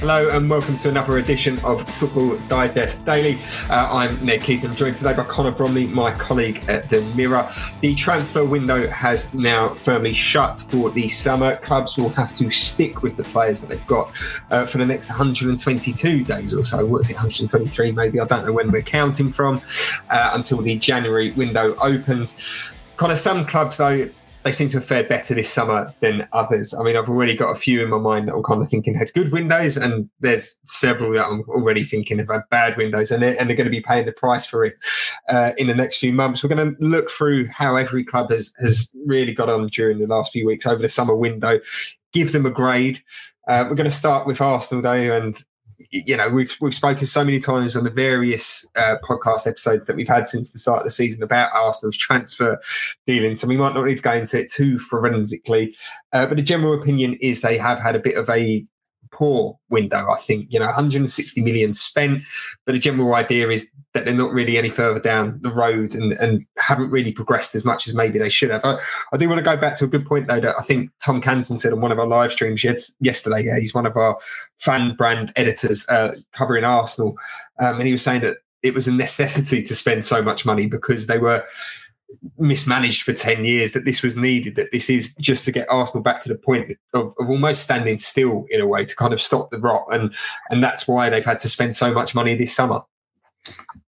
Hello and welcome to another edition of Football Digest Daily. Uh, I'm Ned Keating, joined today by Connor Bromley, my colleague at the Mirror. The transfer window has now firmly shut for the summer. Clubs will have to stick with the players that they've got uh, for the next 122 days or so. What is it, 123 maybe? I don't know when we're counting from uh, until the January window opens. Connor, some clubs though they seem to have fared better this summer than others. I mean, I've already got a few in my mind that I'm kind of thinking had good windows, and there's several that I'm already thinking have had bad windows, and they're, and they're going to be paying the price for it uh, in the next few months. We're going to look through how every club has has really got on during the last few weeks over the summer window, give them a grade. Uh, we're going to start with Arsenal, though, and you know, we've we've spoken so many times on the various uh, podcast episodes that we've had since the start of the season about Arsenal's transfer dealings, so we might not need to go into it too forensically. Uh, but the general opinion is they have had a bit of a poor window. I think you know 160 million spent, but the general idea is that they're not really any further down the road and, and haven't really progressed as much as maybe they should have. I, I do want to go back to a good point though that I think Tom Canton said on one of our live streams yesterday. Yeah, he's one of our fan brand editors uh, covering Arsenal, um, and he was saying that it was a necessity to spend so much money because they were mismanaged for 10 years that this was needed that this is just to get arsenal back to the point of, of, almost standing still in a way to kind of stop the rot. And and that's why they've had to spend so much money this summer.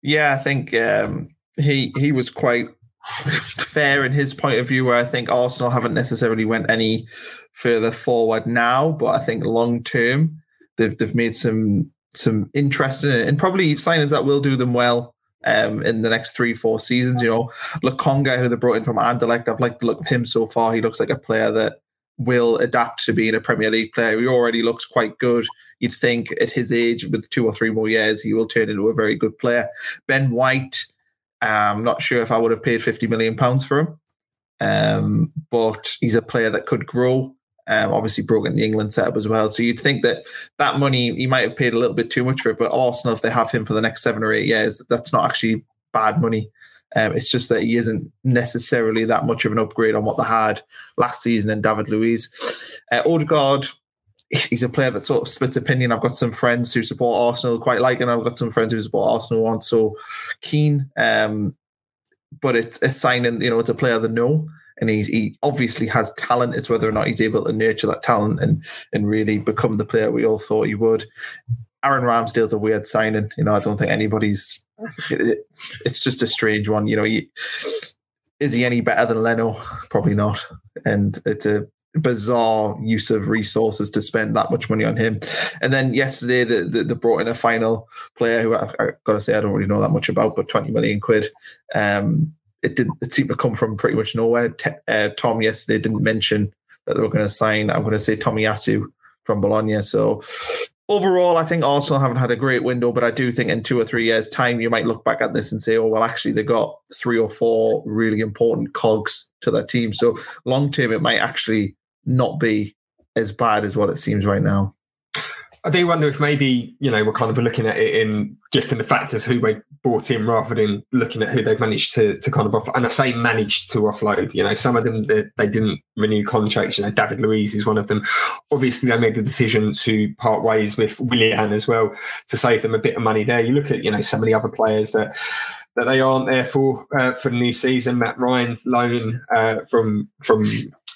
Yeah i think um, he he was quite fair in his point of view where i think arsenal haven't necessarily went any further forward now but i think long term they've, they've made some some interesting and probably signings that will do them well um, in the next three, four seasons. You know, Lokonga, who they brought in from Anderlecht, I've liked the look of him so far. He looks like a player that will adapt to being a Premier League player. He already looks quite good. You'd think at his age, with two or three more years, he will turn into a very good player. Ben White, I'm um, not sure if I would have paid 50 million pounds for him. Um, but he's a player that could grow. Um, obviously broken the England setup as well. So you'd think that that money he might have paid a little bit too much for it, but Arsenal, if they have him for the next seven or eight years, that's not actually bad money. Um, it's just that he isn't necessarily that much of an upgrade on what they had last season in David Luiz. Uh, Odegaard, he's a player that sort of splits opinion. I've got some friends who support Arsenal quite like, and I've got some friends who support Arsenal aren't so keen. Um, but it's a signing, you know, it's a player they know and he, he obviously has talent. It's whether or not he's able to nurture that talent and and really become the player we all thought he would. Aaron Ramsdale's a weird signing. You know, I don't think anybody's. It, it, it's just a strange one. You know, he, is he any better than Leno? Probably not. And it's a bizarre use of resources to spend that much money on him. And then yesterday, they, they, they brought in a final player who I, I got to say I don't really know that much about, but twenty million quid. Um, it did it seemed to come from pretty much nowhere. uh, Tom yesterday didn't mention that they were going to sign. I'm going to say Tomiyasu from Bologna. So overall, I think Arsenal haven't had a great window, but I do think in two or three years' time, you might look back at this and say, oh, well, actually, they got three or four really important cogs to their team. So long term, it might actually not be as bad as what it seems right now. I do wonder if maybe you know we're kind of looking at it in just in the fact of who they brought in rather than looking at who they've managed to to kind of offload. And I say managed to offload. You know, some of them they, they didn't renew contracts. You know, David Luiz is one of them. Obviously, they made the decision to part ways with Willian as well to save them a bit of money there. You look at you know some of the other players that that they aren't there for uh, for the new season. Mat Ryan's loan uh, from from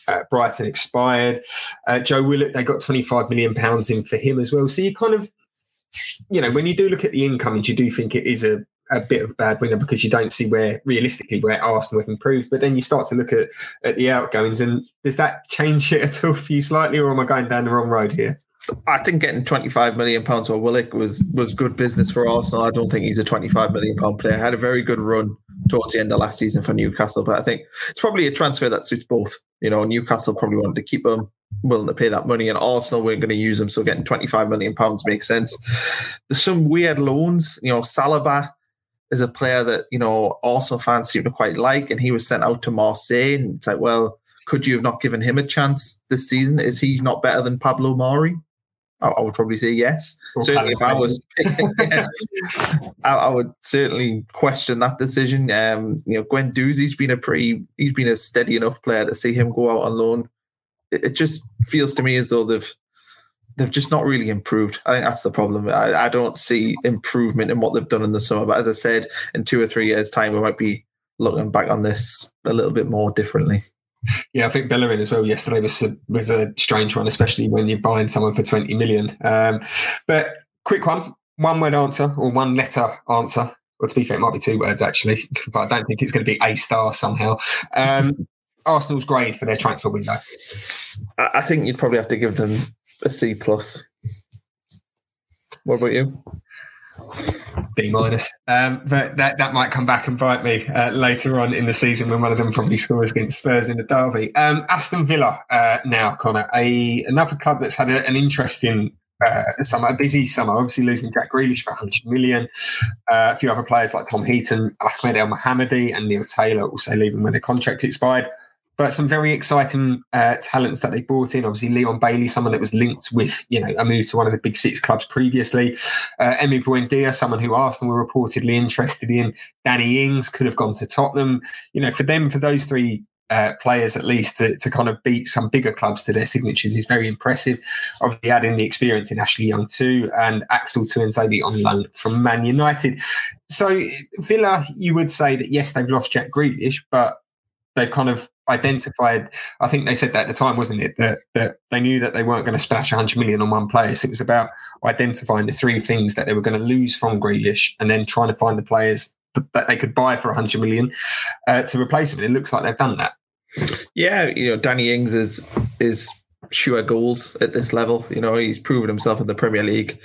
uh, Brighton expired. Uh, Joe Willock, they got 25 million pounds in for him as well. So you kind of, you know, when you do look at the incomings, you do think it is a, a bit of a bad winner because you don't see where realistically where Arsenal have improved. But then you start to look at, at the outgoings, and does that change it at all for you slightly, or am I going down the wrong road here? I think getting 25 million pounds for Willock was was good business for Arsenal. I don't think he's a 25 million pound player. Had a very good run towards the end of last season for Newcastle. But I think it's probably a transfer that suits both. You know, Newcastle probably wanted to keep him, willing to pay that money, and Arsenal weren't going to use him. So getting 25 million pounds makes sense. There's some weird loans. You know, Saliba is a player that, you know, Arsenal fans seem to quite like, and he was sent out to Marseille. And it's like, well, could you have not given him a chance this season? Is he not better than Pablo Mari? I, would probably say yes. certainly, if I was, I, I, would certainly question that decision. Um, you know, Guendouzi's been a pretty, he's been a steady enough player to see him go out on loan. It, it just feels to me as though they've they've just not really improved. I think that's the problem. I, I, don't see improvement in what they've done in the summer. But as I said, in two or three years' time, we might be looking back on this a little bit more differently. Yeah, I think Bellerin as well yesterday was a, was a strange one, especially when you're buying someone for 20 million. Um, but quick one, one word answer or one letter answer. Well, to be fair, it might be two words actually, but I don't think it's going to be a star somehow. Um, Arsenal's grade for their transfer window. I think you'd probably have to give them a C plus. What about you? B minus. Um, but that, that might come back and bite me uh, later on in the season when one of them probably scores against Spurs in the derby. Um, Aston Villa uh, now, Connor, a another club that's had a, an interesting uh, summer, a busy summer. Obviously losing Jack Grealish for 100 million. Uh, a few other players like Tom Heaton, Ahmed Elmohamady, and Neil Taylor also leaving when their contract expired but some very exciting uh, talents that they brought in. Obviously, Leon Bailey, someone that was linked with, you know, a move to one of the big six clubs previously. Uh, Emi Buendia, someone who Arsenal were reportedly interested in. Danny Ings could have gone to Tottenham. You know, for them, for those three uh, players at least to, to, kind of beat some bigger clubs to their signatures is very impressive. Obviously, adding the experience in Ashley Young too, and Axel Tuanzebe on loan from Man United. So Villa, you would say that yes, they've lost Jack Grealish, but they've kind of identified. I think they said that at the time, wasn't it? That that they knew that they weren't going to splash 100 million on one player. So it was about identifying the three things that they were going to lose from Grealish, and then trying to find the players that they could buy for 100 million uh, to replace him. And it looks like they've done that. Yeah, you know, Danny Ings is is sure goals at this level. You know, he's proven himself in the Premier League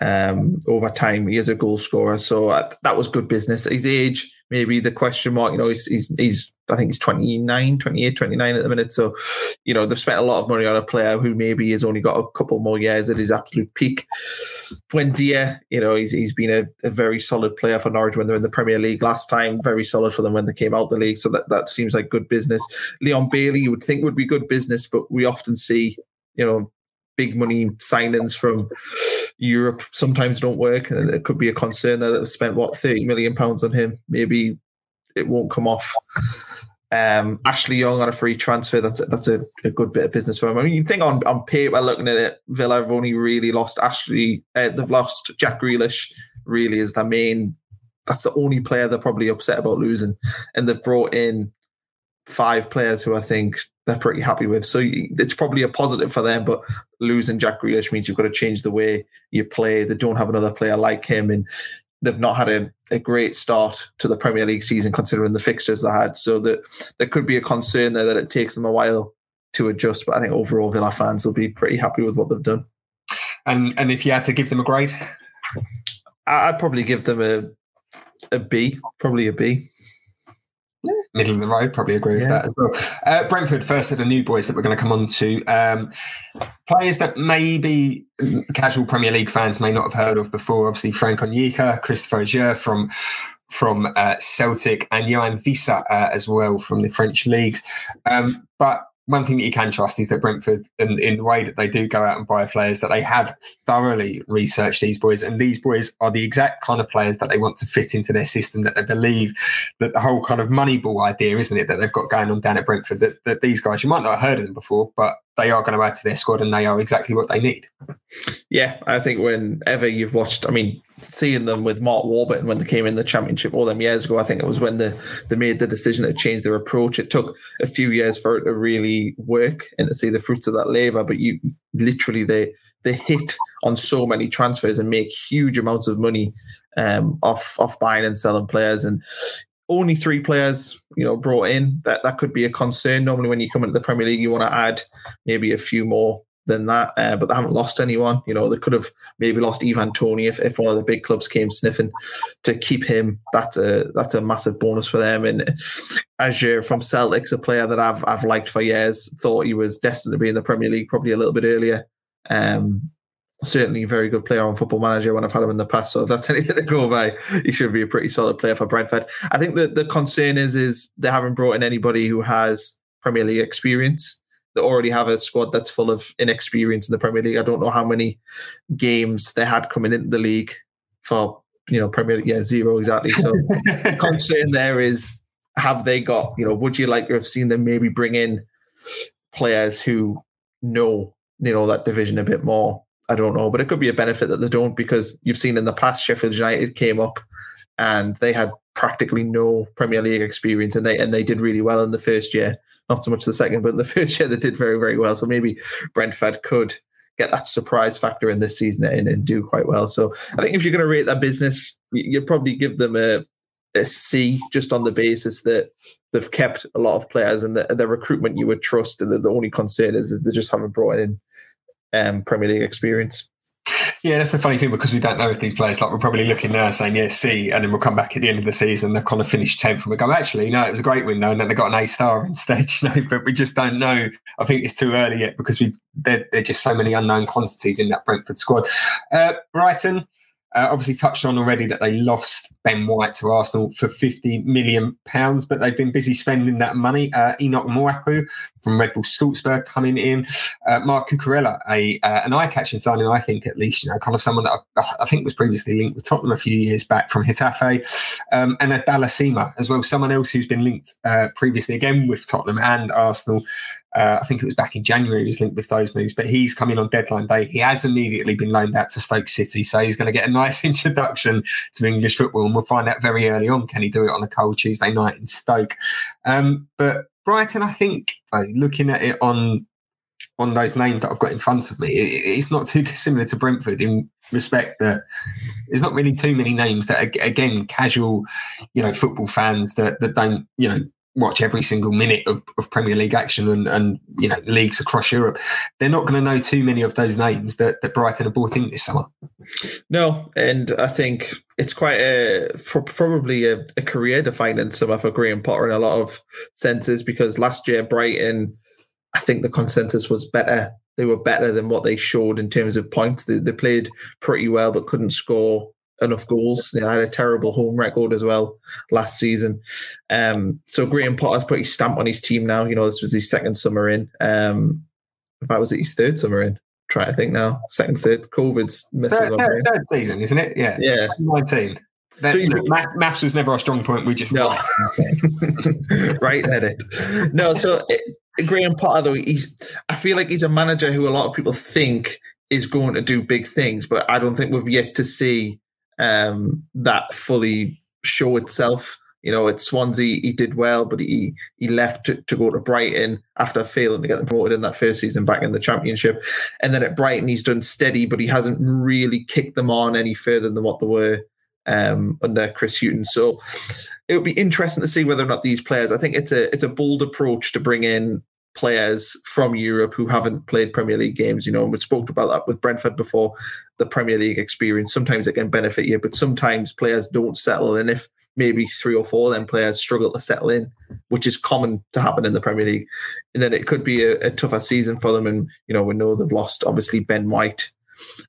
um, over time. He is a goal scorer, so uh, that was good business. His age maybe the question mark. You know, he's he's, he's I think he's 29, 28, 29 at the minute. So, you know, they've spent a lot of money on a player who maybe has only got a couple more years at his absolute peak. Buendia, you know, he's he's been a, a, very solid player for Norwich when they're in the Premier League last time. Very solid for them when they came out the league. So that, that seems like good business. Leon Bailey, you would think would be good business, but we often see, you know, big money signings from Europe sometimes don't work, and it could be a concern that they've spent what thirty million pounds on him. Maybe it won't come off. Um, Ashley Young on a free transfer. That's a, that's a, a, good bit of business for him. I mean, you think on on paper, looking at it, Villa have only really lost Ashley. Uh, they've lost Jack Grealish. Really, is the main. That's the only player they're probably upset about losing, and they've brought in five players who I think they're pretty happy with. So it's probably a positive for them. But losing Jack Grealish means you've got to change the way you play. They don't have another player like him, and they've not had a, a great start to the Premier League season considering the fixtures they had. So that there could be a concern there that it takes them a while to adjust. But I think overall, Villa fans will be pretty happy with what they've done. And and if you had to give them a grade, I'd probably give them a a B, probably a B middle of the road. Probably agree with yeah. that as well. Uh, Brentford first of the new boys that we're going to come on to. Um, players that maybe casual Premier League fans may not have heard of before. Obviously, Frank Onyeka, Kristoffer Ajer from from uh, Celtic, and Yoane Wissa uh, as well from the French leagues. Um, but one thing that you can trust is that Brentford, in, in the way that they do go out and buy players, that they have thoroughly researched these boys, and these boys are the exact kind of players that they want to fit into their system. That they believe that the whole kind of Moneyball idea, isn't it, that they've got going on down at Brentford, that, that these guys you might not have heard of them before, but they are going to add to their squad, and they are exactly what they need. Yeah, I think whenever you've watched, I mean, seeing them with Mark Warburton when they came in the championship all them years ago. I think it was when they, they made the decision to change their approach. It took a few years for it to really work and to see the fruits of that labour. But you literally they they hit on so many transfers and make huge amounts of money um, off off buying and selling players. And only three players, you know, brought in. That that could be a concern. Normally, when you come into the Premier League, you want to add maybe a few more than that. Uh, but they haven't lost anyone. You know, they could have maybe lost Ivan Toney if, if one of the big clubs came sniffing to keep him. That's a that's a massive bonus for them. And Ajer from Celtic's a player that I've I've liked for years. Thought he was destined to be in the Premier League probably a little bit earlier. Um, certainly a very good player on Football Manager when I've had him in the past. So if that's anything to go by, he should be a pretty solid player for Brentford. I think that the concern is is they haven't brought in anybody who has Premier League experience they already have a squad that's full of inexperience in the Premier League. I don't know how many games they had coming into the league for you know Premier League. Yeah, zero exactly. So the concern there is have they got you know would you like to have seen them maybe bring in players who know you know that division a bit more I don't know, but it could be a benefit that they don't because you've seen in the past Sheffield United came up and they had practically no Premier League experience and they and they did really well in the first year. Not so much the second, but in the first year they did very very well. So maybe Brentford could get that surprise factor in this season and, and do quite well. So I think if you're going to rate that business, you'd probably give them a a C just on the basis that they've kept a lot of players and the, the recruitment you would trust. And the, the only concern is, is they just haven't brought in um, Premier League experience. Yeah, that's the funny thing because we don't know if these players, like we're probably looking now saying, yeah, C, and then we'll come back at the end of the season, they've kind of finished 10th and we go, actually, no, it was a great window and then they got an A star instead, you know, but we just don't know. I think it's too early yet because we there, there are just so many unknown quantities in that Brentford squad. Uh, Brighton, uh, obviously touched on already that they lost Ben White to Arsenal for 50 million pounds, but they've been busy spending that money. Uh, Enoch Mwepu from Red Bull Salzburg coming in. Uh, Marc Cucurella, a uh, an eye-catching signing, I think at least, you know, kind of someone that I, I, think was previously linked with Tottenham a few years back from Getafe, um, and a Sima as well, someone else who's been linked uh, previously again with Tottenham and Arsenal. Uh, I think it was back in January he was linked with those moves, but he's coming on deadline day. He has immediately been loaned out to Stoke City, so he's going to get a nice introduction to English football, and we'll find out very early on can he do it on a cold Tuesday night in Stoke. Um, but Brighton, I think, looking at it on on those names that I've got in front of me, it, it's not too dissimilar to Brentford in respect that there's not really too many names that, again, casual, you know, football fans that that don't, you know, watch every single minute of, of Premier League action and, and you know leagues across Europe, they're not going to know too many of those names that, that Brighton have brought in this summer. No, and I think it's quite a probably a, a career defining summer for Graham Potter in a lot of senses because last year Brighton, I think the consensus was better. They were better than what they showed in terms of points. They, they played pretty well but couldn't score enough goals. They had a terrible home record as well last season. Um, so Graham Potter's put his stamp on his team now. You know, this was his second summer in. Um, if that was it, his third summer in. Try to think now. Second, third. COVID's messing third, third, third season, isn't it? Yeah. Yeah. 19. That, so look, math, maths was never our strong point. We just no. right edit. No, so it, Graham Potter though he's. I feel like he's a manager who a lot of people think is going to do big things, but I don't think we've yet to see um, that fully show itself. You know, at Swansea, he did well, but he he left to, to, go to Brighton after failing to get them promoted in that first season back in the Championship. And then at Brighton, he's done steady, but he hasn't really kicked them on any further than what they were um, under Chris Hughton. So it would be interesting to see whether or not these players. I think it's a it's a bold approach to bring in players from Europe who haven't played Premier League games. You know, and we spoke about that with Brentford before. The Premier League experience sometimes it can benefit you, but sometimes players don't settle. And if maybe three or four of them players struggle to settle in, which is common to happen in the Premier League, and then it could be a, a tougher season for them. And you know, we know they've lost obviously Ben White.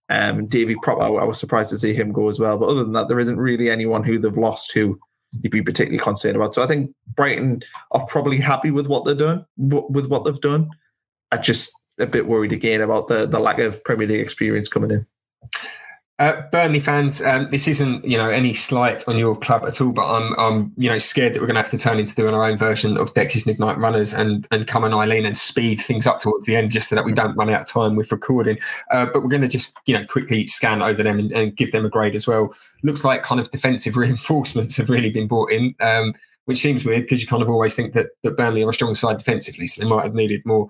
Um, Davy Prop, I, I was surprised to see him go as well. But other than that, there isn't really anyone who they've lost who you'd be particularly concerned about. So I think Brighton are probably happy with what they're doing, with what they've done. I just a bit worried again about the the lack of Premier League experience coming in. Uh, Burnley fans, um, this isn't you know any slight on your club at all, but I'm I'm you know scared that we're going to have to turn into doing our own version of Dexys Midnight Runners and and come on Eileen and speed things up towards the end just so that we don't run out of time with recording. Uh, but we're going to just you know quickly scan over them and, and, give them a grade as well. Looks like kind of defensive reinforcements have really been brought in. Um, which seems weird because you kind of always think that, that Burnley are a strong side defensively, so they might have needed more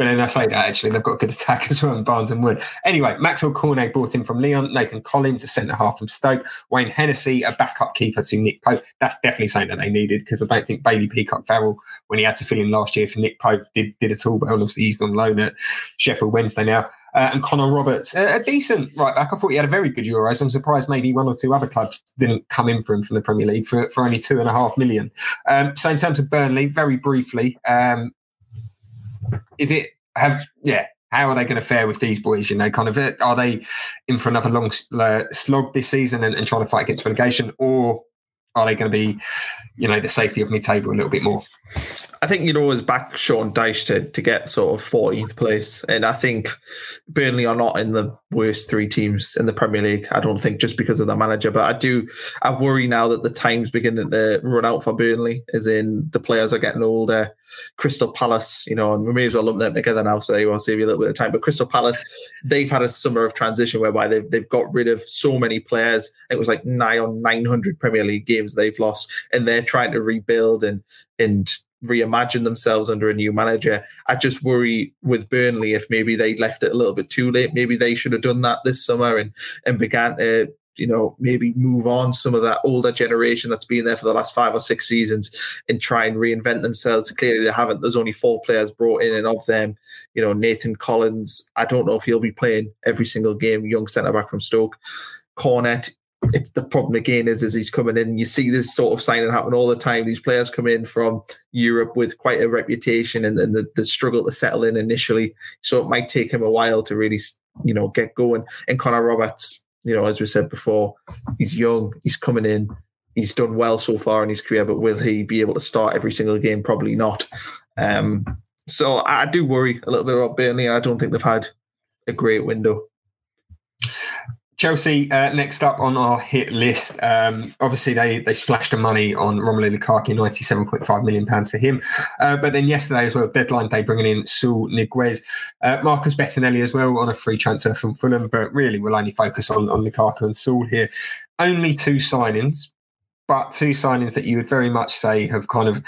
but then I say that actually, they've got a good attack as well in Barnes and Wood. Anyway, Maxwell Cornet brought in from Lyon, Nathan Collins, a centre half from Stoke, Wayne Hennessy, a backup keeper to Nick Pope. That's definitely something that they needed because I don't think Bailey Peacock Farrell, when he had to fill in last year for Nick Pope, did, did at all. But obviously, he's on loan at Sheffield Wednesday now. Uh, and Connor Roberts, a, a, decent right back. I thought he had a very good Euros. I'm surprised maybe one or two other clubs didn't come in for him from the Premier League for, for only two and a half million. Um, so in terms of Burnley, very briefly, um, is it have yeah how are they going to fare with these boys? You know, kind of are they in for another long uh, slog this season and, and, trying to fight against relegation, or are they going to be, you know, the safety of mid-table a little bit more? I think you'd always back Sean Dyche to, to get sort of 14th place. And I think Burnley are not in the worst three teams in the Premier League. I don't think just because of the manager, but I do, I worry now that the time's beginning to run out for Burnley, as in the players are getting older. Crystal Palace, you know, and we may as well lump them together now, so I'll save you a little bit of time. But Crystal Palace, they've had a summer of transition whereby they've, they've got rid of so many players. It was like nigh on 900 Premier League games they've lost, and they're trying to rebuild and, and, reimagine themselves under a new manager. I just worry with Burnley if maybe they left it a little bit too late. Maybe they should have done that this summer and and began to you know, maybe move on some of that older generation that's been there for the last five or six seasons and try and reinvent themselves. Clearly, they haven't. There's only four players brought in, and of them, you know, Nathan Collins. I don't know if he'll be playing every single game. Young centre back from Stoke, Cornet. It's the problem again is as he's coming in. You see this sort of signing happen all the time. These players come in from Europe with quite a reputation, and then the, struggle to settle in initially. So it might take him a while to really, you know, get going. And Connor Roberts, you know, as we said before, he's young, he's coming in, he's done well so far in his career, but will he be able to start every single game? Probably not. Um, so I do worry a little bit about Burnley, I don't think they've had a great window. Chelsea uh, next up on our hit list. Um, obviously, they they splashed the money on Romelu Lukaku, ninety seven point five million pounds for him. Uh, but then yesterday as well, deadline day, bringing in Saul Niguez, uh, Marcus Bettinelli as well on a free transfer from Fulham. But really, we'll only focus on on Lukaku and Saul here. Only two signings, but two signings that you would very much say have kind of.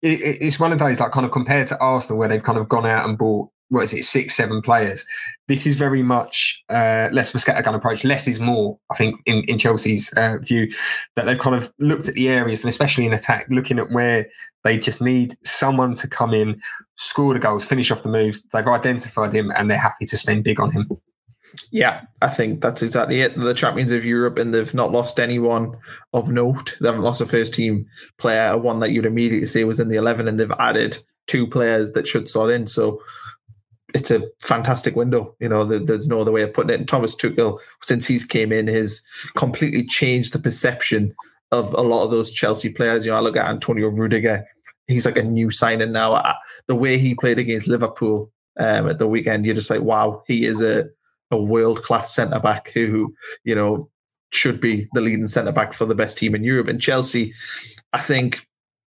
it's one of those like kind of compared to Arsenal where they've kind of gone out and bought what is it, six, seven players. This is very much uh, less of a scattergun approach. Less is more, I think, in, in Chelsea's uh, view, that they've kind of looked at the areas, and especially in attack, looking at where they just need someone to come in, score the goals, finish off the moves. They've identified him, and they're happy to spend big on him. Yeah, I think that's exactly it. The champions of Europe, and they've not lost anyone of note. They haven't lost a first team player, one that you'd immediately say was in the 11, and they've added two players that should slot in. So it's a fantastic window. You know, there's no other way of putting it. And Thomas Tuchel, since he's came in, has completely changed the perception of a lot of those Chelsea players. You know, I look at Antonio Rudiger. He's like a new signing now. The way he played against Liverpool um, at the weekend, you're just like, wow, he is a, a world class centre back who, you know, should be the leading centre back for the best team in Europe. And Chelsea, I think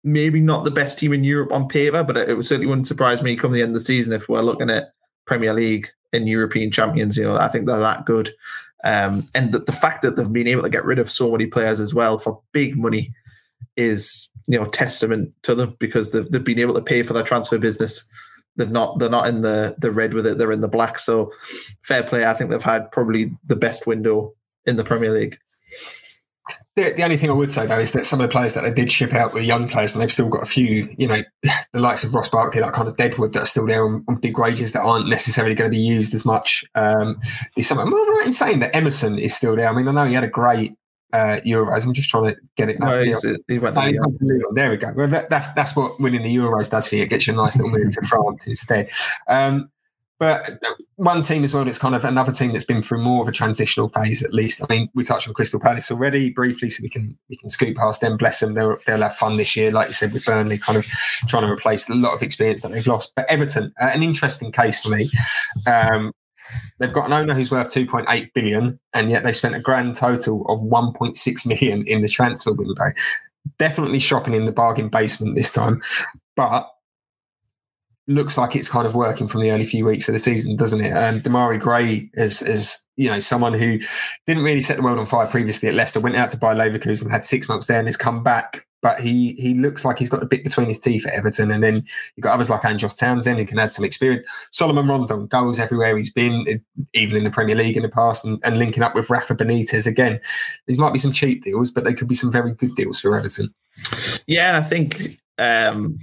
maybe not the best team in Europe on paper, but it, certainly wouldn't surprise me come the end of the season if we're looking at Premier League and European champions. You know, I think they're that good. Um, and the, the fact that they've been able to get rid of so many players as well for big money is, you know, testament to them because they've, they've been able to pay for their transfer business. They've not they're not in the the red with it. They're in the black. So fair play. I think they've had probably the best window in the Premier League. The, the, only thing I would say though is that some of the players that they did ship out were young players, and they've still got a few, you know, the likes of Ross Barkley, that kind of deadwood that are still there on, on big wages that aren't necessarily going to be used as much. Um, is something I'm right in saying that Emerson is still there. I mean, I know he had a great uh, Euros. I'm just trying to get it. No, he went there we go. Well, that, that's that's what winning the Euros does for you. It gets you a nice little move to France instead. Um, but one team as well that's kind of another team that's been through more of a transitional phase, at least. I mean, we touched on Crystal Palace already briefly, so we can we can scoop past them. Bless them, they'll they'll have fun this year, like you said with Burnley, kind of trying to replace a lot of experience that they've lost. But Everton, uh, an interesting case for me. Um, they've got an owner who's worth 2.8 billion, and yet they spent a grand total of 1.6 million in the transfer window. Definitely shopping in the bargain basement this time, but looks like it's kind of working from the early few weeks of the season, doesn't it? And Demarai Gray is, is you know, someone who didn't really set the world on fire previously at Leicester, went out to Bayer Leverkusen, had six months there and has come back. But he he looks like he's got a bit between his teeth at Everton. And then you've got others like Andros Townsend who can add some experience. Salomon Rondon goes everywhere he's been, even in the Premier League in the past, and, and linking up with Rafa Benitez again. These might be some cheap deals, but they could be some very good deals for Everton. Yeah, I think um,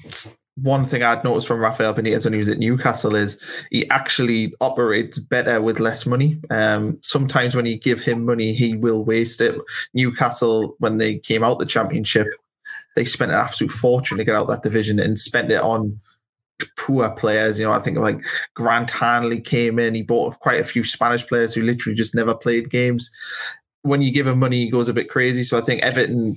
one thing I'd noticed from Rafael Benitez when he was at Newcastle is he actually operates better with less money. Um, sometimes when you give him money, he will waste it. Newcastle, when they came out the championship, they spent an absolute fortune to get out that division and spent it on poor players. You know, I think like Grant Hanley came in, he bought quite a few Spanish players who literally just never played games. When you give him money, he goes a bit crazy. So I think Everton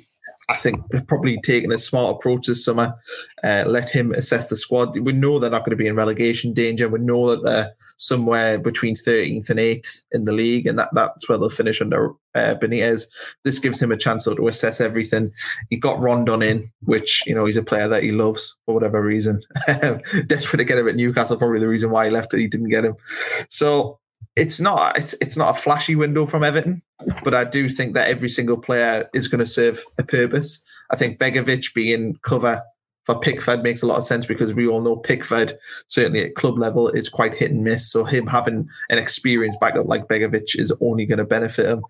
I think they've probably taken a smart approach this summer. Uh, let him assess the squad. We know they're not going to be in relegation danger. We know that they're somewhere between 13th and 8th in the league, and that, that's where they'll finish under uh, Benitez. This gives him a chance to assess everything. He got Rondon in, which, you know, he's a player that he loves for whatever reason. Desperate to get him at Newcastle, probably the reason why he left he didn't get him. So it's not it's it's not a flashy window from Everton, but I do think that every single player is going to serve a purpose. I think Begovic being cover for Pickford makes a lot of sense because we all know Pickford, certainly at club level, is quite hit and miss. So him having an experienced backup like Begovic is only going to benefit him.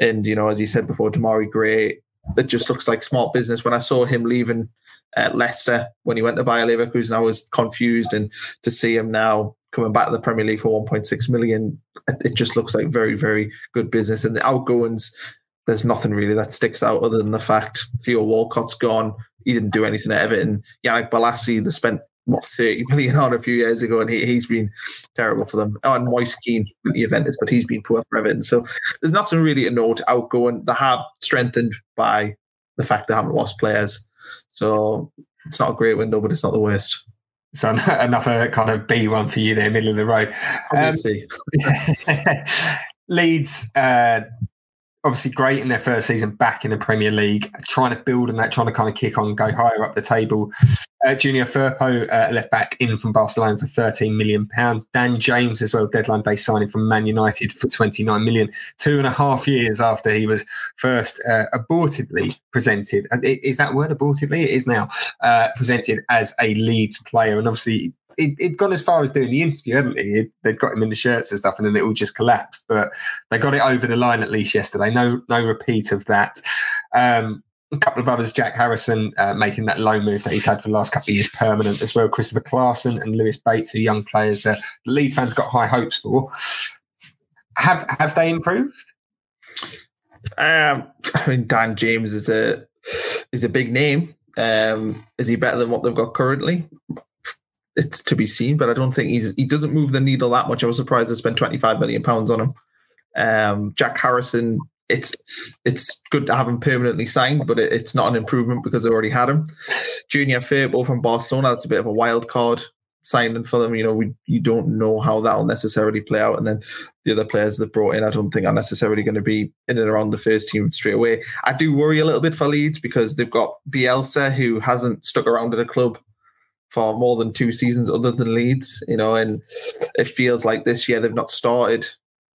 And you know, as you said before, Demarai Gray, it just looks like smart business. When I saw him leaving at Leicester when he went to Bayer Leverkusen, I was confused, and to see him now coming back to the Premier League for 1.6 million, it just looks like very, very good business. And the outgoings, there's nothing really that sticks out other than the fact Theo Walcott's gone. He didn't do anything at Everton. Yannick Bolasie, they spent what 30 million on a few years ago, and he, he's been terrible for them. Oh, and Moise Kean, the Juventus, but he's been poor for Everton. So there's nothing really to note outgoing. They have strengthened by the fact they haven't lost players. So it's not a great window, but it's not the worst. So another kind of B one for you there, middle of the road. Um, Leeds, uh, obviously great in their first season back in the Premier League, trying to build on that, trying to kind of kick on, go higher up the table. Uh, Junior Firpo uh, left back in from Barcelona for 13 million pounds. Dan James as well, deadline day signing from Man United for 29 million. Two and a half years after he was first uh, abortedly presented. Uh, is that word abortedly? It is now uh, presented as a Leeds player, and obviously it, it gone as far as doing the interview, hadn't it? They'd got him in the shirts and stuff, and then it all just collapsed. But they got it over the line at least yesterday. No, no repeat of that. Um, a couple of others, Jack Harrison uh, making that low move that he's had for the last couple of years permanent as well. Kristoffer Klaesson and Lewis Bates, are young players that the Leeds fans got high hopes for. Have have they improved? Um, I mean, Dan James is a is a big name. Um, is he better than what they've got currently? it's to be seen, but I don't think he's he doesn't move the needle that much. I was surprised to spend 25 million pounds on him. Um, Jack Harrison, it's it's good to have him permanently signed, but it, it's not an improvement because they already had him. Junior Firpo from Barcelona, that's a bit of a wild card signing for them. You know, we you don't know how that'll necessarily play out. And then the other players they've brought in, I don't think are necessarily going to be in and around the first team straight away. I do worry a little bit for Leeds because they've got Bielsa who hasn't stuck around at a club for more than two seasons other than Leeds, you know, and it feels like this year they've not started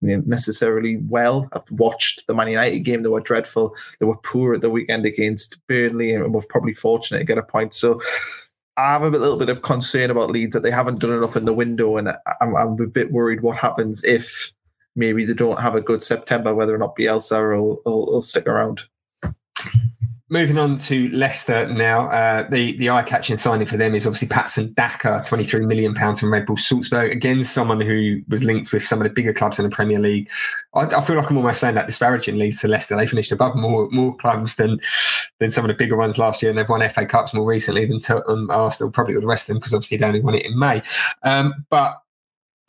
necessarily well. I've watched the Man United game, they were dreadful. They were poor at the weekend against Burnley and were probably fortunate to get a point. So I have a little bit of concern about Leeds that they haven't done enough in the window, and I'm, I'm a bit worried what happens if maybe they don't have a good September, whether or not Bielsa will, will, will stick around. Moving on to Leicester now, uh, the the eye catching signing for them is obviously Patson Daka, twenty three million pounds from Red Bull Salzburg. Again, someone who was linked with some of the bigger clubs in the Premier League. I, I feel like I'm almost saying that disparagingly to Leicester. They finished above more more clubs than than some of the bigger ones last year, and they've won FA Cups more recently than Tottenham, Arsenal, probably all the rest of them because obviously they only won it in May. Um, but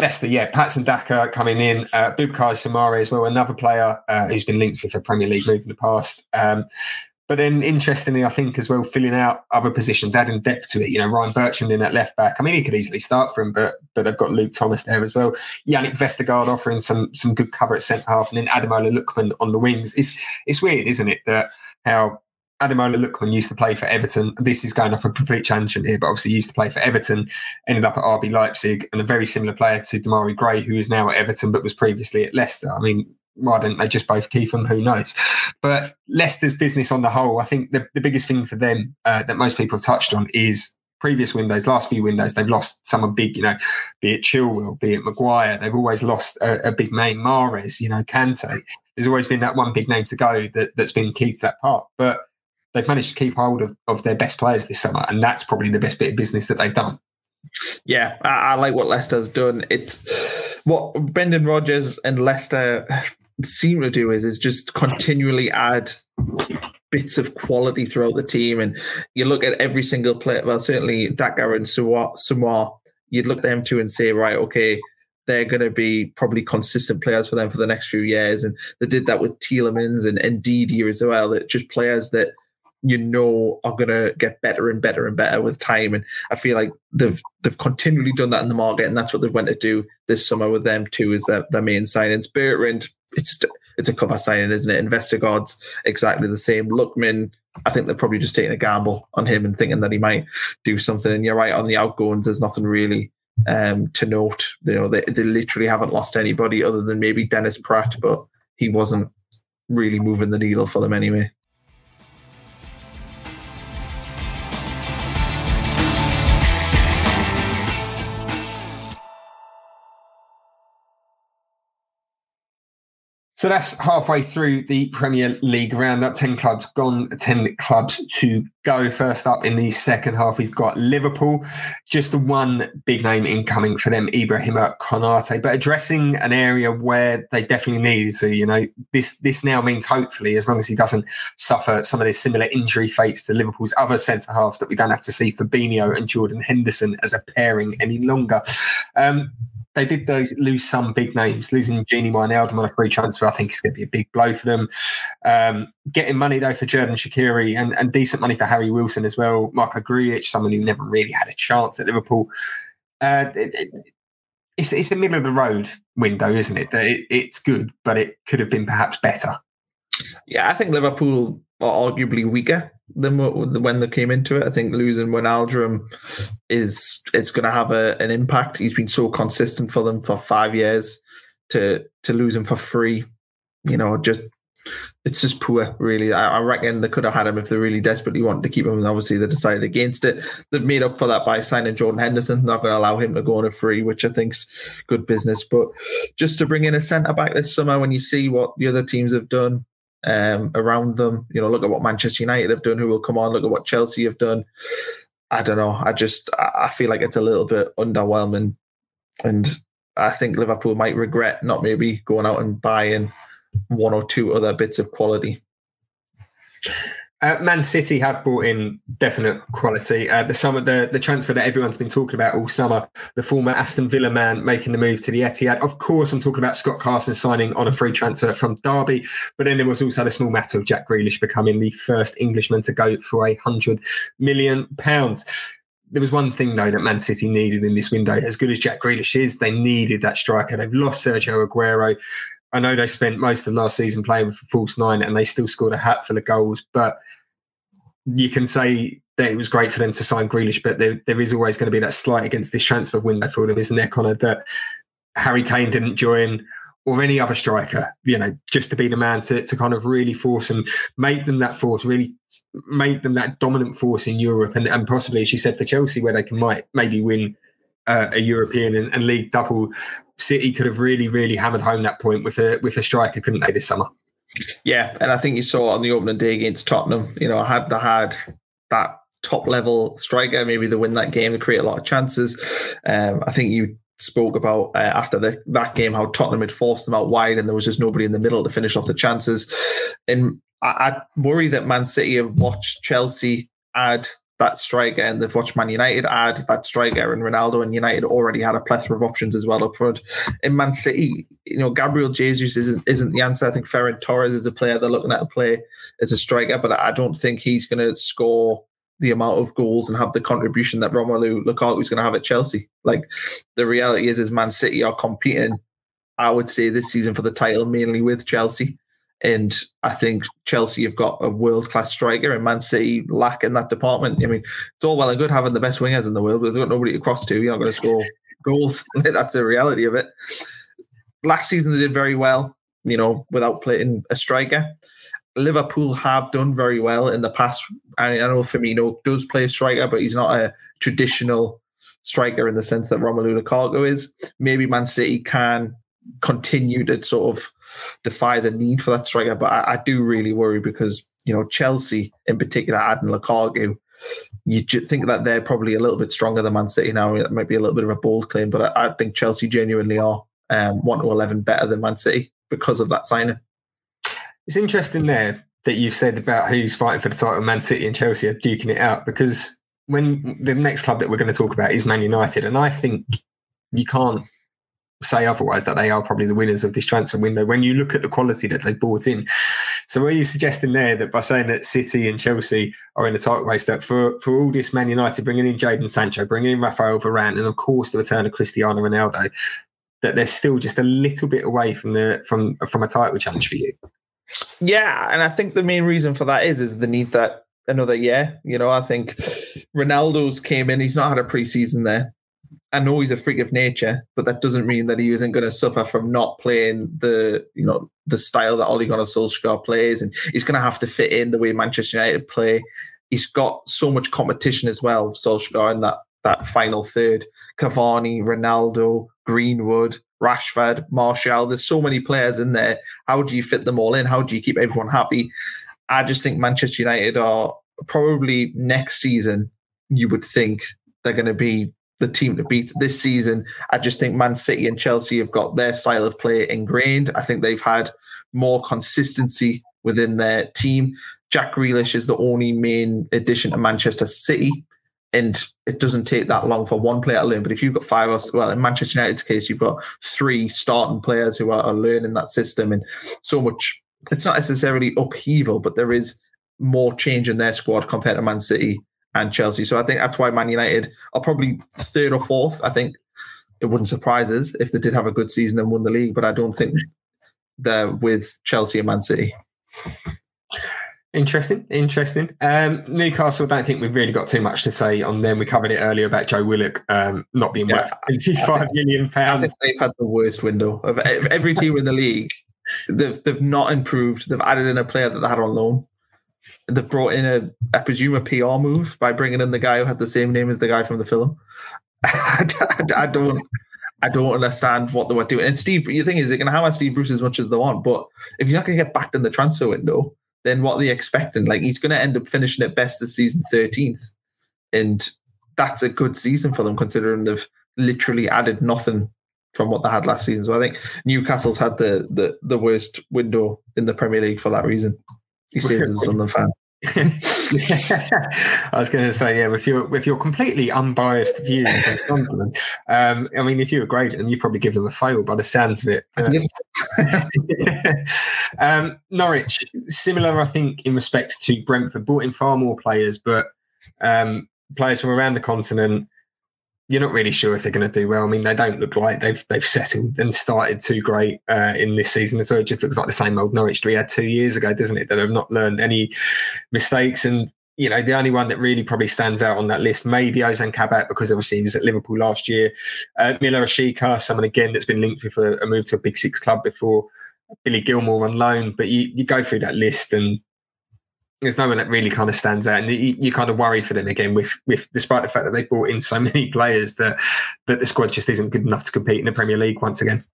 Leicester, yeah, Patson Daka coming in, uh, Boubakary Soumaré as well, another player uh, who's been linked with a Premier League move in the past. Um, but then, interestingly, I think as well, filling out other positions, adding depth to it. You know, Ryan Bertrand in at left back. I mean, he could easily start for him, but but they've got Luke Thomas there as well. Jannik Vestergaard offering some some good cover at centre half, and then Ademola Lookman on the wings. It's it's weird, isn't it, that how Ademola Lookman used to play for Everton. This is going off a complete tangent here, but obviously used to play for Everton, ended up at RB Leipzig, and a very similar player to Demarai Gray, who is now at Everton but was previously at Leicester. I mean, why don't they just both keep them? Who knows? But Leicester's business on the whole, I think the, the biggest thing for them uh, that most people have touched on is previous windows, last few windows, they've lost someone big, you know, be it Chilwell, be it Maguire. They've always lost a, a big name, Mahrez, you know, Kante. There's always been that one big name to go that, that's been key to that part. But they've managed to keep hold of, of their best players this summer. And that's probably the best bit of business that they've done. Yeah, I, I like what Leicester's done. It's what Brendan Rodgers and Leicester seem to do is is just continually add bits of quality throughout the team. And you look at every single player, well, certainly Daka and Soumaré, you'd look at them two and say, right, okay, they're going to be probably consistent players for them for the next few years. And they did that with Tielemans and, and Ndidi as well. That just players that you know are going to get better and better and better with time. And I feel like they've they've continually done that in the market, and that's what they've went to do this summer with them too. Is that their main signings? Bertrand, it's it's a cover signing, isn't it? Vestergaard's, exactly the same. Lookman, I think they're probably just taking a gamble on him and thinking that he might do something. And you're right on the outgoings. There's nothing really um, to note. You know, they, they literally haven't lost anybody other than maybe Dennis Praet, but he wasn't really moving the needle for them anyway. So that's halfway through the Premier League roundup. 10 clubs gone, 10 clubs to go. First up in the second half, we've got Liverpool. Just the one big name incoming for them, Ibrahima Konate, but addressing an area where they definitely need to. You know, this this now means hopefully, as long as he doesn't suffer some of the similar injury fates to Liverpool's other centre halves, that we don't have to see Fabinho and Jordan Henderson as a pairing any longer. Um, they did lose some big names. Losing Gini Wijnaldum on a free transfer, I think, is going to be a big blow for them. Um, getting money though for Xherdan Shaqiri and, and decent money for Harry Wilson as well. Marko Grujic, someone who never really had a chance at Liverpool. Uh, it, it, it's it's a middle of the road window, isn't it? it? It's good, but it could have been perhaps better. Yeah, I think Liverpool are arguably weaker than when they came into it. I think losing Wijnaldum is is going to have a, an impact. He's been so consistent for them for five years. To to lose him for free, you know, just it's just poor, really. I, I, reckon they could have had him if they really desperately wanted to keep him, and obviously they decided against it. They've made up for that by signing Jordan Henderson. Not going to allow him to go on a free, which I think's good business. But just to bring in a centre back this summer, when you see what the other teams have done, um, around them. You know, look at what Manchester United have done, who will come on. Look at what Chelsea have done. I don't know. I just I feel like it's a little bit underwhelming, and I think Liverpool might regret not maybe going out and buying one or two other bits of quality. Uh, Man City have brought in definite quality. Uh, the summer, the, the transfer that everyone's been talking about all summer, the former Aston Villa man making the move to the Etihad. Of course, I'm talking about Scott Carson signing on a free transfer from Derby, but then there was also the small matter of Jack Grealish becoming the first Englishman to go for a hundred million pounds. There was one thing though that Man City needed in this window. As good as Jack Grealish is, they needed that striker. They've lost Sergio Aguero. I know they spent most of the last season playing with a false nine and they still scored a hatful of goals, but you can say that it was great for them to sign Grealish, but there, there is always going to be that slight against this transfer window for them, isn't there, Connor? That Harry Kane didn't join or any other striker, you know, just to be the man to, to kind of really force and make them that force, really make them that dominant force in Europe and, and possibly, as you said, for Chelsea, where they can might maybe win uh, a European and, and league double City could have really, really hammered home that point with a with a striker, couldn't they, this summer? Yeah, and I think you saw on the opening day against Tottenham, you know, had they had that top level striker, maybe they win that game, they create a lot of chances. Um, I think you spoke about uh, after the, that game how Tottenham had forced them out wide and there was just nobody in the middle to finish off the chances. And I, I worry that Man City have watched Chelsea add that striker, and they've watched Man United add that striker, and Ronaldo and United already had a plethora of options as well up front. In Man City, you know, Gabriel Jesus isn't isn't the answer. I think Ferran Torres is a player they're looking at to play as a striker, but I don't think he's going to score the amount of goals and have the contribution that Romelu Lukaku is going to have at Chelsea. Like the reality is, is Man City are competing. I would say this season for the title mainly with Chelsea. And I think Chelsea have got a world class striker, and Man City lack in that department. I mean, it's all well and good having the best wingers in the world, but they've got nobody to cross to. You're not going to score goals. That's the reality of it. Last season, they did very well, you know, without playing a striker. Liverpool have done very well in the past. I know Firmino does play a striker, but he's not a traditional striker in the sense that Romelu Lukaku is. Maybe Man City can continue to sort of defy the need for that striker. But I, I do really worry because you know Chelsea in particular, adding Lukaku, you think that they're probably a little bit stronger than Man City now. It might be a little bit of a bold claim, but I, I think Chelsea genuinely are um, one to eleven better than Man City because of that signing. It's interesting there that you've said about who's fighting for the title. Man City and Chelsea are duking it out because when the next club that we're going to talk about is Man United, and I think you can't say otherwise that they are probably the winners of this transfer window when you look at the quality that they brought in. So are you suggesting there that by saying that City and Chelsea are in the tight race, that for, for all this Man United bringing in Jadon Sancho, bringing in Rafael Varane, and of course the return of Cristiano Ronaldo, that they're still just a little bit away from the from from a title challenge for you? Yeah, and I think the main reason for that is is the need that another year. You know, I think Ronaldo's came in. He's not had a preseason there. I know he's a freak of nature, but that doesn't mean that he isn't going to suffer from not playing the you know the style that Ole Gunnar Solskjaer plays, and he's going to have to fit in the way Manchester United play. He's got so much competition as well, Solskjaer, in that that final third. Cavani, Ronaldo, Greenwood, Rashford, Martial. There's so many players in there. How do you fit them all in? How do you keep everyone happy? I just think Manchester United are probably next season. You would think they're going to be the team to beat this season. I just think Man City and Chelsea have got their style of play ingrained. I think they've had more consistency within their team. Jack Grealish is the only main addition to Manchester City. And it doesn't take that long for one player to learn. But if you've got five or well, in Manchester United's case, you've got three starting players who are, are learning that system and so much. It's not necessarily upheaval, but there is more change in their squad compared to Man City and Chelsea. So I think that's why Man United are probably third or fourth. I think it wouldn't surprise us if they did have a good season and won the league, but I don't think they're with Chelsea and Man City. Interesting, interesting. Um, Newcastle, I don't think we've really got too much to say on them. We covered it earlier about Joe Willock um, not being yeah, worth twenty-five million pounds. I think they've had the worst window of every team in the league. They've they've not improved. They've added in a player that they had on loan they've brought in a, I presume, a PR move by bringing in the guy who had the same name as the guy from the film. I, don't, I don't understand what they were doing. And Steve, the thing is, going to hammer Steve Bruce as much as they want, but if he's not going to get backed in the transfer window, then what are they expecting? Like he's going to end up finishing at best this season, thirteenth, and that's a good season for them considering they've literally added nothing from what they had last season. So I think Newcastle's had the the, the worst window in the Premier League for that reason. He says as a Sunderland fan. I was going to say, yeah, with your with your completely unbiased view um, I mean, if you were great, and you probably give them a fail by the sounds of it. um, Norwich, similar, I think, in respects to Brentford, brought in far more players, but um, players from around the continent you're not really sure if they're going to do well. I mean, they don't look like they've they've settled and started too great uh, in this season as well. It just looks like the same old Norwich we had two years ago, doesn't it? That have not learned any mistakes. And you know, the only one that really probably stands out on that list maybe Ozan Kabak because obviously he was at Liverpool last year. Uh, Milot Rashica, someone again that's been linked with a, a move to a Big Six club before. Billy Gilmour on loan, but you, you go through that list and there's no one that really kind of stands out, and you, you, kind of worry for them again. With with despite the fact that they brought in so many players that that the squad just isn't good enough to compete in the Premier League once again.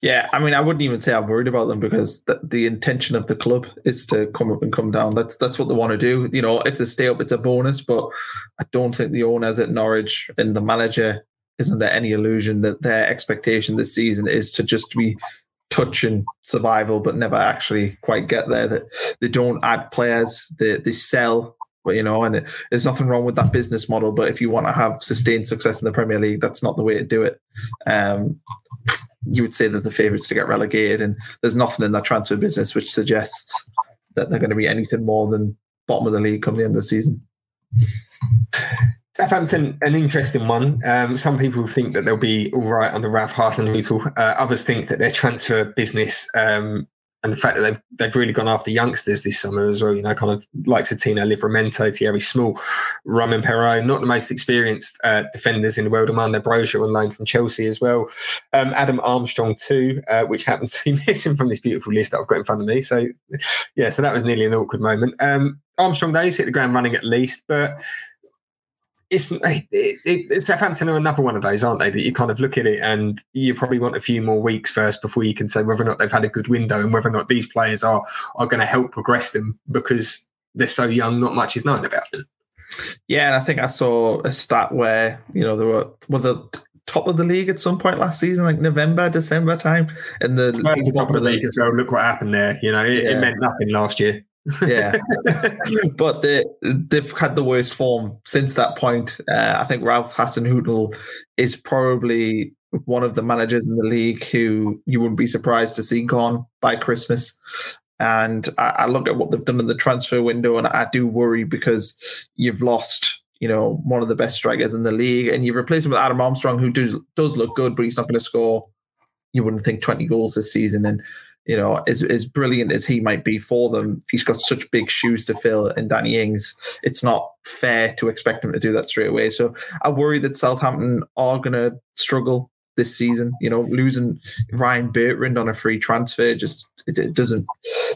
Yeah, I mean, I wouldn't even say I'm worried about them because the, the intention of the club is to come up and come down. That's that's what they want to do. You know, if they stay up, it's a bonus. But I don't think the owners at Norwich and the manager is under any illusion that their expectation this season is to just be touch and survival, but never actually quite get there. That they don't add players, they they sell, but you know, and it, there's nothing wrong with that business model. But if you want to have sustained success in the Premier League, that's not the way to do it. Um, you would say that the favourites to get relegated, and there's nothing in that transfer business which suggests that they're going to be anything more than bottom of the league come the end of the season. Southampton, an interesting one. Um, some people think that they'll be all right under Ralph Hasenhüttl. Uh, others think that their transfer business um, and the fact that they've they've really gone after youngsters this summer as well. You know, kind of like Tino Livramento, Thierry Small, Romain Perraud, not the most experienced uh, defenders in the world. Armand Broja on loan from Chelsea as well. Um, Adam Armstrong too, uh, which happens to be missing from this beautiful list that I've got in front of me. So yeah, so that was nearly an awkward moment. Um, Armstrong days hit the ground running at least, but it's it, it, Southampton are another one of those, aren't they? That you kind of look at it and you probably want a few more weeks first before you can say whether or not they've had a good window and whether or not these players are are going to help progress them because they're so young. Not much is known about them. Yeah, and I think I saw a stat where you know they were were the top of the league at some point last season, like November, December time, and the top of the league as well. Look what happened there. You know, it, yeah. it meant nothing last year yeah, but they they've had the worst form since that point. Uh, I think Ralph Hasenhüttl is probably one of the managers in the league who you wouldn't be surprised to see gone by Christmas. And I, I look at what they've done in the transfer window, and I do worry because you've lost you know, one of the best strikers in the league, and you've replaced him with Adam Armstrong, who does does look good, but he's not going to score. You wouldn't think twenty goals this season, and you know, as as brilliant as he might be for them, he's got such big shoes to fill in Danny Ings. It's not fair to expect him to do that straight away. So I worry that Southampton are going to struggle this season. You know, losing Ryan Bertrand on a free transfer just it, it, doesn't.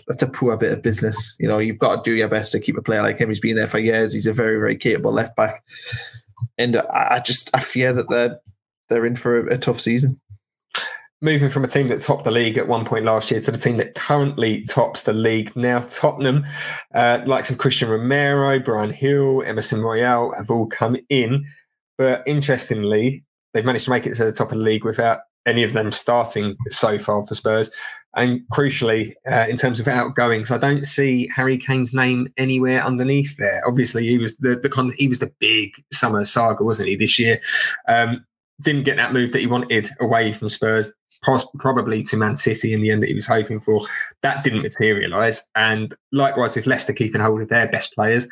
That's a poor bit of business. You know, you've got to do your best to keep a player like him. He's been there for years. He's a very very capable left back, and I, just I fear that they're they're in for a, a tough season moving from a team that topped the league at one point last year to the team that currently tops the league now. Tottenham, uh, likes of Cristian Romero, Bryan Gil, Emerson Royal have all come in. But interestingly, they've managed to make it to the top of the league without any of them starting so far for Spurs. And crucially, uh, in terms of outgoings, I don't see Harry Kane's name anywhere underneath there. Obviously, he was the, the he was the big summer saga, wasn't he, this year? Um, didn't get that move that he wanted away from Spurs, probably to Man City in the end that he was hoping for. That didn't materialise. And likewise with Leicester keeping hold of their best players,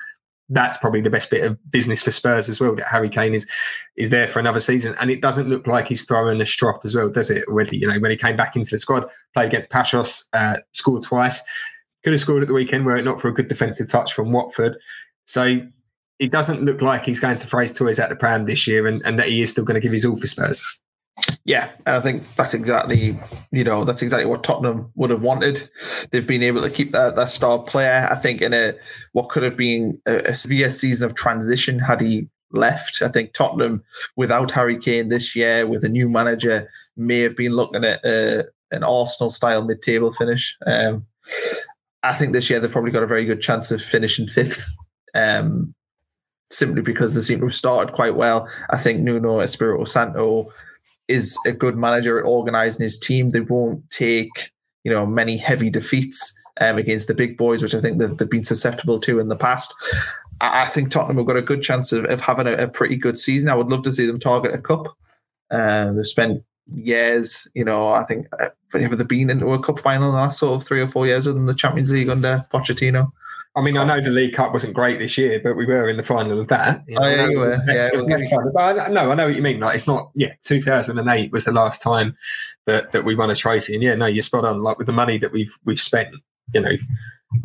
that's probably the best bit of business for Spurs as well. That Harry Kane is is there for another season, and it doesn't look like he's throwing a strop as well, does it? Already, you know, when he came back into the squad, played against Paços, uh, scored twice, could have scored at the weekend were it not for a good defensive touch from Watford. So it doesn't look like he's going to his toys out the pram this year, and, and that he is still going to give his all for Spurs. Yeah, and I think that's exactly you know that's exactly what Tottenham would have wanted. They've been able to keep that that star player. I think in a what could have been a, a severe season of transition had he left. I think Tottenham without Harry Kane this year with a new manager may have been looking at an Arsenal style mid table finish. Um, I think this year they've probably got a very good chance of finishing fifth. Um, simply because they seem to have started quite well. I think Nuno Espirito Santo is a good manager at organising his team. They won't take you know many heavy defeats um, against the big boys, which I think they've, they've been susceptible to in the past. I, I think Tottenham have got a good chance of, of having a, a, pretty good season. I would love to see them target a cup. Uh, they've spent years, you know, I think uh, have they been into a cup final in the last sort of three or four years other than the Champions League under Pochettino? I mean, I know the League Cup wasn't great this year, but we were in the final of that. You know? Oh, yeah, you were. Yeah, but I, no, I know what you mean. Like, it's not. Yeah, two thousand and eight was the last time that, that we won a trophy, and yeah, no, you're spot on. Like with the money that we've we've spent, you know,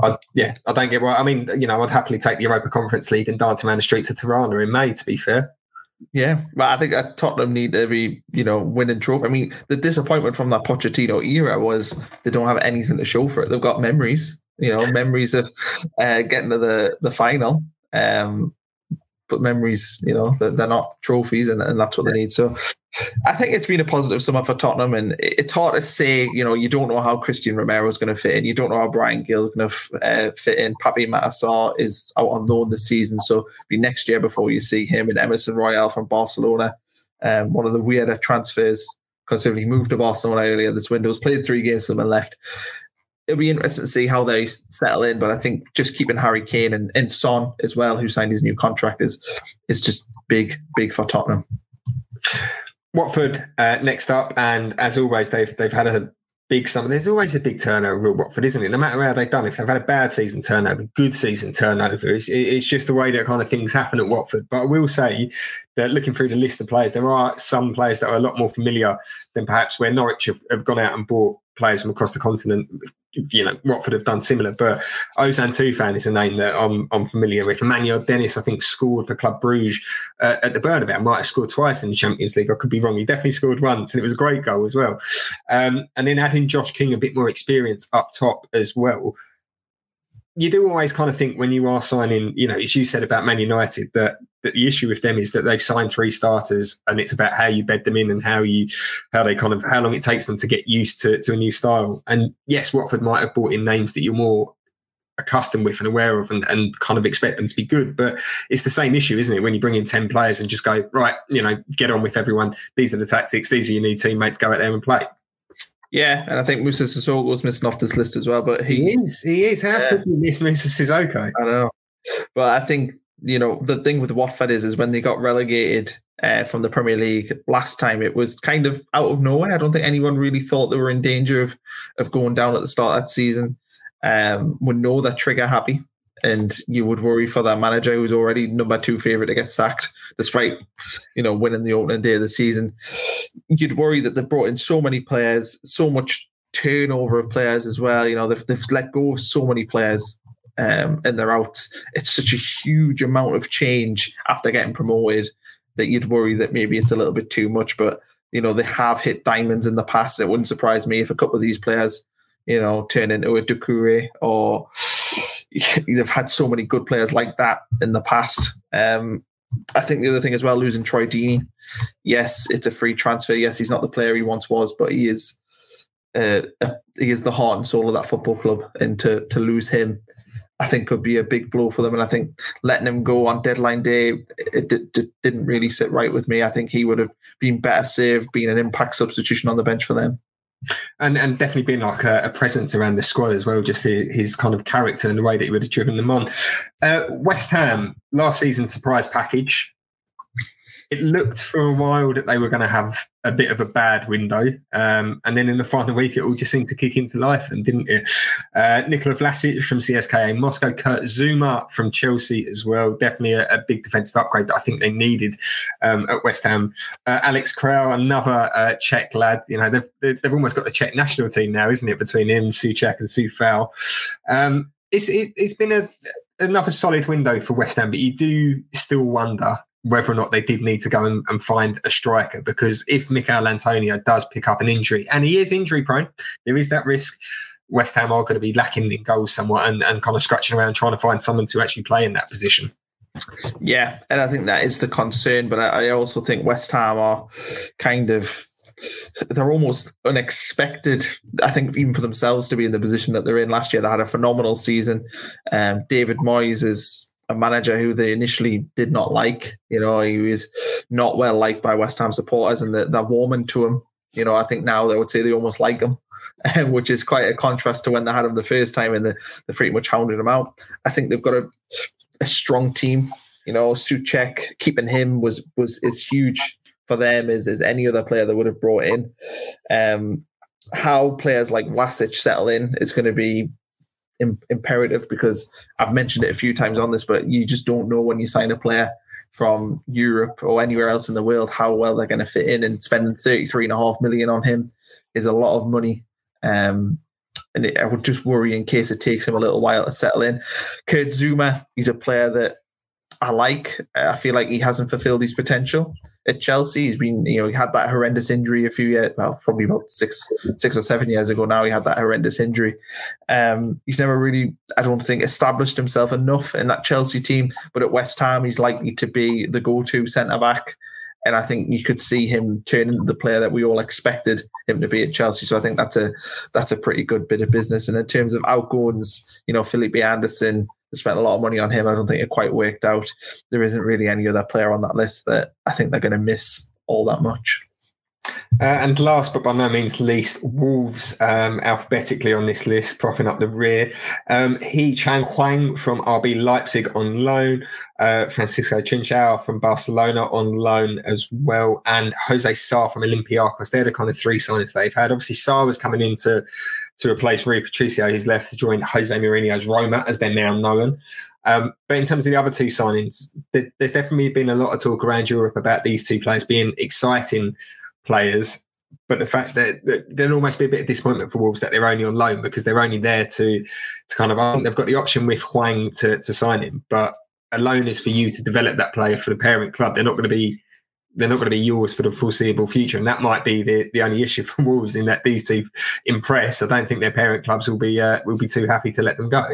I, yeah, I don't get why. I mean, you know, I'd happily take the Europa Conference League and dance around the streets of Tirana in May. To be fair, yeah, but I think that Tottenham need to be, you know, winning trophy. I mean, the disappointment from that Pochettino era was they don't have anything to show for it. They've got memories you know, memories of uh, getting to the the final. Um, but memories, you know, they're, they're not trophies, and, and that's what they need. So, I think it's been a positive summer for Tottenham, and it's hard to say. You know, you don't know how Cristian Romero is going to fit in. You don't know how Bryan Gil is going to uh, fit in. Pape Matar Sarr is out on loan this season, so be next year before you see him. And Emerson Royal from Barcelona, um, one of the weirder transfers, considering he moved to Barcelona earlier this window. Has played three games for them and left it'll be interesting to see how they settle in. But I think just keeping Harry Kane and, and Son as well, who signed his new contract, is is just big, big for Tottenham. Watford uh, next up, and as always, they've they've had a big summer. There's always a big turnover at Watford, isn't it? No matter how they've done, if they've had a bad season turnover, good season turnover, it's, it's just the way that kind of things happen at Watford. But I will say that looking through the list of players, there are some players that are a lot more familiar than perhaps where Norwich have, have gone out and bought players from across the continent you know, Watford have done similar. But Ozan Tufan is a name that I'm, I'm familiar with. Emmanuel Dennis, I think, scored for Club Bruges uh, at the Bernabeu. Might have scored twice in the Champions League. I could be wrong. He definitely scored once, and it was a great goal as well. Um, and then adding Josh King a bit more experience up top as well you do always kind of think when you are signing, you know, as you said about Man United, that, that the issue with them is that they've signed three starters and it's about how you bed them in and how you, how they kind of, how long it takes them to get used to, to a new style. And yes, Watford might have brought in names that you're more accustomed with and aware of and, and kind of expect them to be good. But it's the same issue, isn't it? When you bring in 10 players and just go, right, you know, get on with everyone. These are the tactics. These are your new teammates. Go out there and play. Yeah, and I think Moussa Sissoko's missing off this list as well. But he, he is, he is. How could you miss Moussa Sissoko? I don't know, but I think you know the thing with Watford is is when they got relegated uh, from the Premier League last time, it was kind of out of nowhere. I don't think anyone really thought they were in danger of of going down at the start of that season. um, would know that trigger happy. And you would worry for that manager who's already number two favorite to get sacked, despite you know winning the opening day of the season. You'd worry that they've brought in so many players, so much turnover of players as well. You know they've, they've let go of so many players um, and they're out. It's such a huge amount of change after getting promoted that you'd worry that maybe it's a little bit too much. But you know they have hit diamonds in the past. It wouldn't surprise me if a couple of these players, you know, turn into a Doucouré or they've had so many good players like that in the past. Um, I think the other thing as well, losing Troy Deeney. Yes, it's a free transfer. Yes, he's not the player he once was, but he is. Uh, he is the heart and soul of that football club, and to to lose him, I think could be a big blow for them. And I think letting him go on deadline day, it, d- d- didn't really sit right with me. I think he would have been better served being an impact substitution on the bench for them and and definitely been like a, a, presence around the squad as well. Just his, his, kind of character and the way that he would have driven them on. Uh, West Ham last season surprise package it looked for a while that they were going to have a bit of a bad window. Um, and then in the final week, it all just seemed to kick into life, and didn't it? Uh, Nikola Vlasic from CSKA Moscow, Kurt Zouma from Chelsea as well. Definitely a, a big defensive upgrade that I think they needed um, at West Ham. Uh, Alex Krejci, another uh, Czech lad. You know, they've, they've almost got the Czech national team now, isn't it? Between him, Souček, and Coufal. Um, it's, it, has been a another solid window for West Ham, but you do still wonder whether or not they did need to go and, and, find a striker. Because if Michail Antonio does pick up an injury, and he is injury prone, there is that risk. West Ham are going to be lacking in goals somewhat and, and kind of scratching around trying to find someone to actually play in that position. Yeah, and I think that is the concern. But I, I also think West Ham are kind of they're almost unexpected. I think even for themselves to be in the position that they're in last year, they had a phenomenal season. Um, David Moyes is a manager who they initially did not like. You know, he was not well liked by West Ham supporters, and they're, they're warming to him. You know, I think now they would say they almost like him, which is quite a contrast to when they had him the first time and they, they pretty much hounded him out. I think they've got a, a strong team. You know, Souček keeping him was was is huge for them as, as any other player they would have brought in. Um, how players like Vlasic settle in is going to be Im- imperative because I've mentioned it a few times on this, but you just don't know when you sign a player from Europe or anywhere else in the world how well they're going to fit in. And spending thirty three and a half million on him is a lot of money. Um, and it, I would just worry in case it takes him a little while to settle in. Kurt Zouma, he's a player that I like. I feel like he hasn't fulfilled his potential at Chelsea. He's been, you know, he had that horrendous injury a few years, well, probably about six, six or seven years ago. Now he had that horrendous injury. Um, he's never really, I don't think, established himself enough in that Chelsea team. But at West Ham, he's likely to be the go-to centre back. And I think you could see him turn into the player that we all expected him to be at Chelsea. So I think that's a that's a pretty good bit of business. And in terms of outgoings, you know, Felipe Anderson, spent a lot of money on him. I don't think it quite worked out. There isn't really any other player on that list that I think they're going to miss all that much. Uh, and last but by no means least, Wolves um, alphabetically on this list, propping up the rear. Um, Hee-chan Hwang from RB Leipzig on loan, uh, Francisco Trincao from Barcelona on loan as well, and Jose Sa from Olympiacos. They're the kind of three signings they've had. Obviously, Sa was coming in to, replace Rui Patricio. He's left to join Jose Mourinho's Roma, as they're now known. Um, but in terms of the other two signings, there's definitely been a lot of talk around Europe about these two players being exciting players. But the fact that, that there'll almost be a bit of disappointment for Wolves that they're only on loan because they're only there to to kind of I think they've got the option with Hwang to to sign him, but a loan is for you to develop that player for the parent club. They're not going to be they're not going to be yours for the foreseeable future, and that might be the, the only issue for Wolves in that these two impress. I don't think their parent clubs will be uh, will be too happy to let them go.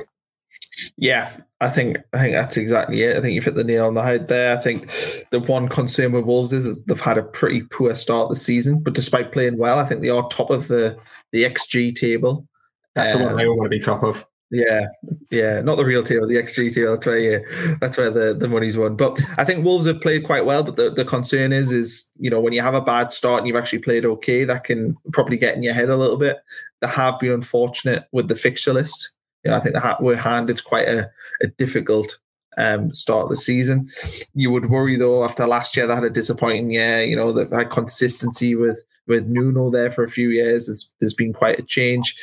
Yeah, I think I think that's exactly it. I think you've hit the nail on the head there. I think the one concern with Wolves is, is they've had a pretty poor start the season, but despite playing well, I think they are top of the the XG table. That's um, the one they all want to be top of. Yeah, yeah, not the real table, the XG table. That's where that's where the, the money's won. But I think Wolves have played quite well. But the, the concern is, is you know, when you have a bad start and you've actually played okay, that can probably get in your head a little bit. They have been unfortunate with the fixture list. You know, I think we're handed quite a, a difficult um, start of the season. You would worry though after last year they had a disappointing year. You know, they've had consistency with with Nuno there for a few years. There's, there's been quite a change.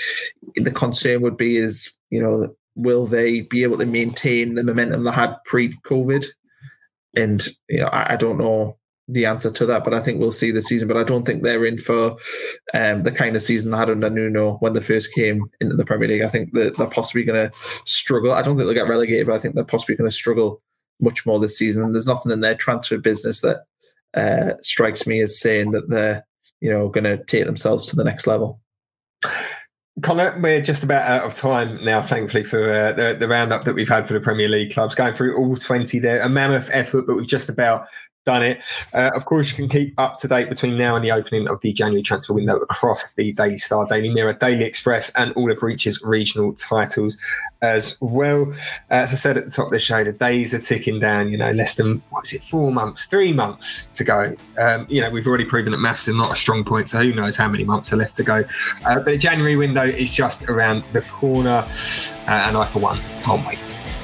The concern would be is you know, will they be able to maintain the momentum they had pre-COVID? And you know, I, I don't know the answer to that, but I think we'll see the season. But I don't think they're in for um, the kind of season they had under Nuno when they first came into the Premier League. I think that they're possibly going to struggle. I don't think they'll get relegated, but I think they're possibly going to struggle much more this season. And there's nothing in their transfer business that uh, strikes me as saying that they're you know going to take themselves to the next level. Connor, we're just about out of time now, thankfully, for uh, the, the roundup that we've had for the Premier League clubs. Going through all 20 there, a mammoth effort, but we've just about done it. Uh, of course, you can keep up to date between now and the opening of the January transfer window across the Daily Star, Daily Mirror, Daily Express, and all of Reach's regional titles as well. As I said at the top of the show, the days are ticking down. You know, less than what's it, four months, three months to go. Um, you know, we've already proven that maths is not a strong point, so who knows how many months are left to go. Uh, but the January window is just around the corner, uh, and I, for one, can't wait.